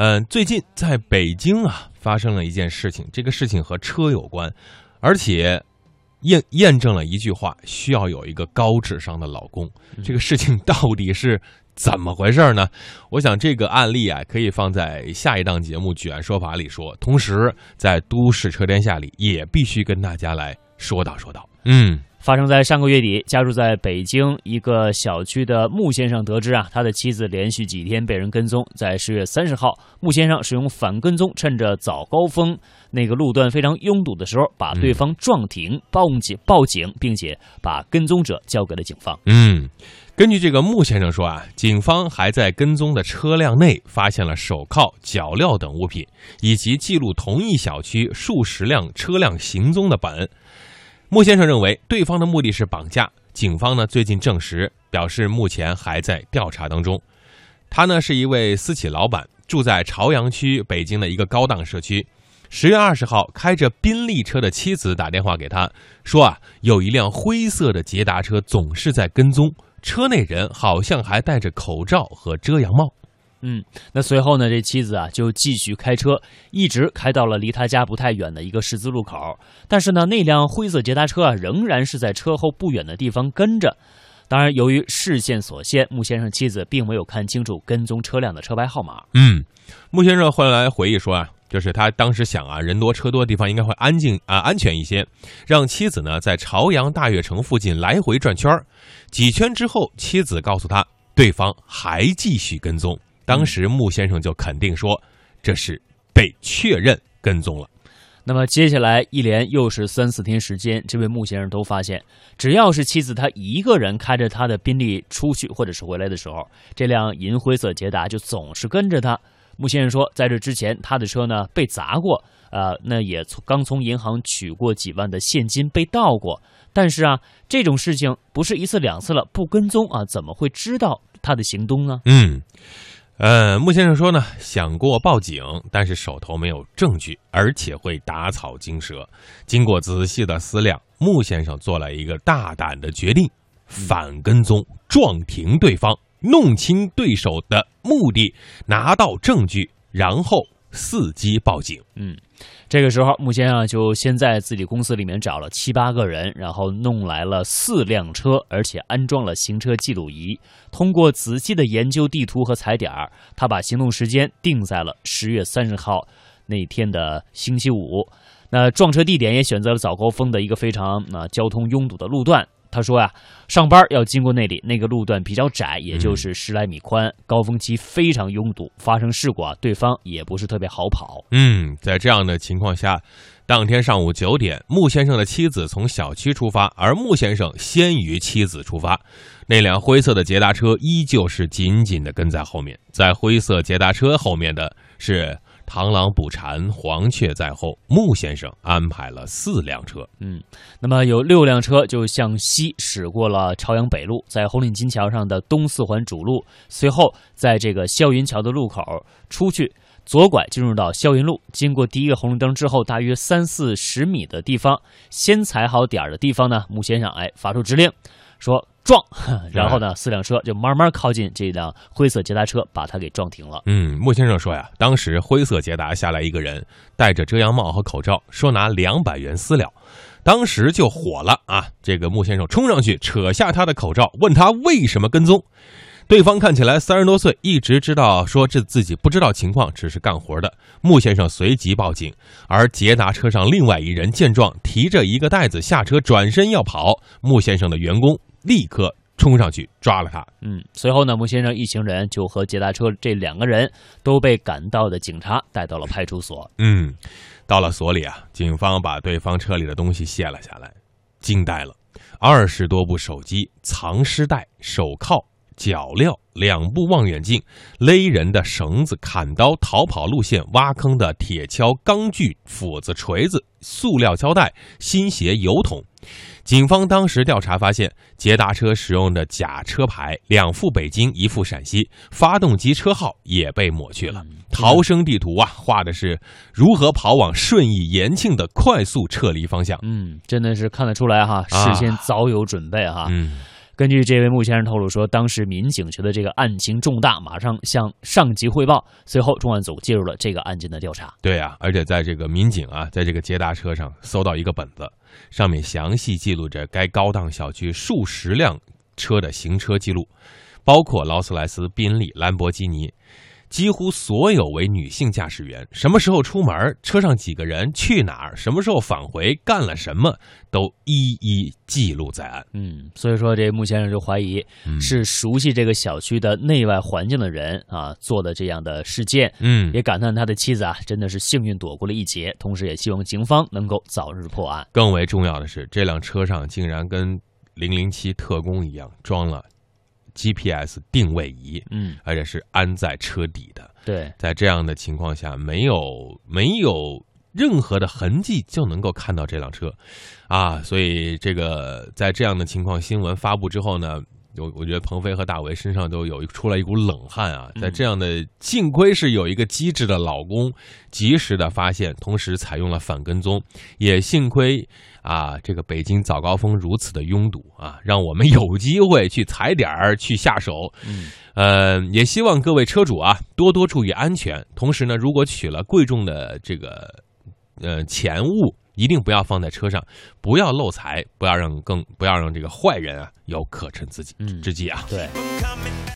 嗯，最近在北京啊发生了一件事情，这个事情和车有关，而且验验证了一句话：需要有一个高智商的老公。这个事情到底是怎么回事呢？我想这个案例啊，可以放在下一档节目《举案说法》里说，同时在《都市车天下》里也必须跟大家来说道说道。嗯。发生在上个月底，家住在北京一个小区的穆先生得知啊，他的妻子连续几天被人跟踪，在十月三十号，穆先生使用反跟踪，趁着早高峰那个路段非常拥堵的时候，把对方撞停，报警报警，并且把跟踪者交给了警方。嗯，根据这个穆先生说啊，警方还在跟踪的车辆内发现了手铐、脚镣等物品，以及记录同一小区数十辆车辆行踪的本。穆先生认为对方的目的是绑架，警方呢最近证实，表示目前还在调查当中。他呢是一位私企老板，住在朝阳区北京的一个高档社区。十月二十号，开着宾利车的妻子打电话给他，说啊有一辆灰色的捷达车总是在跟踪，车内人好像还戴着口罩和遮阳帽。嗯，那随后呢？这妻子啊就继续开车，一直开到了离他家不太远的一个十字路口。但是呢，那辆灰色捷达车啊仍然是在车后不远的地方跟着。当然，由于视线所限，穆先生妻子并没有看清楚跟踪车辆的车牌号码。嗯，穆先生后来回忆说啊，就是他当时想啊，人多车多的地方应该会安静啊，安全一些，让妻子呢在朝阳大悦城附近来回转圈几圈之后，妻子告诉他，对方还继续跟踪。当时穆先生就肯定说，这是被确认跟踪了。那么接下来一连又是三四天时间，这位穆先生都发现，只要是妻子他一个人开着他的宾利出去或者是回来的时候，这辆银灰色捷达就总是跟着他。穆先生说，在这之前他的车呢被砸过，呃，那也从刚从银行取过几万的现金被盗过，但是啊，这种事情不是一次两次了，不跟踪啊，怎么会知道他的行踪呢？嗯。呃，穆先生说呢，想过报警，但是手头没有证据，而且会打草惊蛇。经过仔细的思量，穆先生做了一个大胆的决定：反跟踪，撞停对方，弄清对手的目的，拿到证据，然后伺机报警。嗯。这个时候，穆先生就先在自己公司里面找了七八个人，然后弄来了四辆车，而且安装了行车记录仪。通过仔细的研究地图和踩点儿他把行动时间定在了十月三十号那天的星期五。那撞车地点也选择了早高峰的一个非常啊交通拥堵的路段。他说呀，上班要经过那里，那个路段比较窄，也就是十来米宽，高峰期非常拥堵，发生事故啊，对方也不是特别好跑。嗯，在这样的情况下，当天上午九点，穆先生的妻子从小区出发，而穆先生先于妻子出发，那辆灰色的捷达车依旧是紧紧的跟在后面，在灰色捷达车后面的是。螳螂捕蝉，黄雀在后。穆先生安排了四辆车，嗯，那么有六辆车就向西驶过了朝阳北路，在红领巾桥上的东四环主路，随后在这个霄云桥的路口出去，左拐进入到霄云路，经过第一个红绿灯之后，大约三四十米的地方，先踩好点儿的地方呢，穆先生哎发出指令，说。撞，然后呢，四辆车就慢慢靠近这辆灰色捷达车，把它给撞停了。嗯，穆先生说呀，当时灰色捷达下来一个人，戴着遮阳帽和口罩，说拿两百元私了，当时就火了啊！这个穆先生冲上去扯下他的口罩，问他为什么跟踪。对方看起来三十多岁，一直知道说这自己不知道情况，只是干活的。穆先生随即报警，而捷达车上另外一人见状，提着一个袋子下车，转身要跑。穆先生的员工。立刻冲上去抓了他。嗯，随后呢，穆先生一行人就和捷达车这两个人都被赶到的警察带到了派出所。嗯，到了所里啊，警方把对方车里的东西卸了下来，惊呆了：二十多部手机、藏尸袋、手铐、脚镣、两部望远镜、勒人的绳子、砍刀、逃跑路线、挖坑的铁锹、钢锯、斧子、锤子、塑料胶带、新鞋、油桶。警方当时调查发现，捷达车使用的假车牌两副北京，一副陕西，发动机车号也被抹去了。逃生地图啊，画的是如何跑往顺义延庆的快速撤离方向。嗯，真的是看得出来哈，事先早有准备哈。嗯，根据这位穆先生透露说，当时民警觉得这个案情重大，马上向上级汇报。随后，重案组介入了这个案件的调查。对啊，而且在这个民警啊，在这个捷达车上搜到一个本子，上面详细记录着该高档小区数十辆车的行车记录，包括劳斯莱斯、宾利、兰博基尼。几乎所有为女性驾驶员，什么时候出门，车上几个人，去哪儿，什么时候返回，干了什么，都一一记录在案。嗯，所以说这穆先生就怀疑是熟悉这个小区的内外环境的人啊做的这样的事件。嗯，也感叹他的妻子啊真的是幸运躲过了一劫，同时也希望警方能够早日破案。更为重要的是，这辆车上竟然跟零零七特工一样装了。GPS 定位仪，嗯，而且是安在车底的。对，在这样的情况下，没有没有任何的痕迹就能够看到这辆车，啊，所以这个在这样的情况新闻发布之后呢。我我觉得鹏飞和大为身上都有出来一股冷汗啊，在这样的幸亏是有一个机智的老公及时的发现，同时采用了反跟踪，也幸亏啊，这个北京早高峰如此的拥堵啊，让我们有机会去踩点儿去下手。嗯，呃，也希望各位车主啊多多注意安全，同时呢，如果取了贵重的这个呃钱物。一定不要放在车上，不要漏财，不要让更不要让这个坏人啊有可乘之机之机啊！对。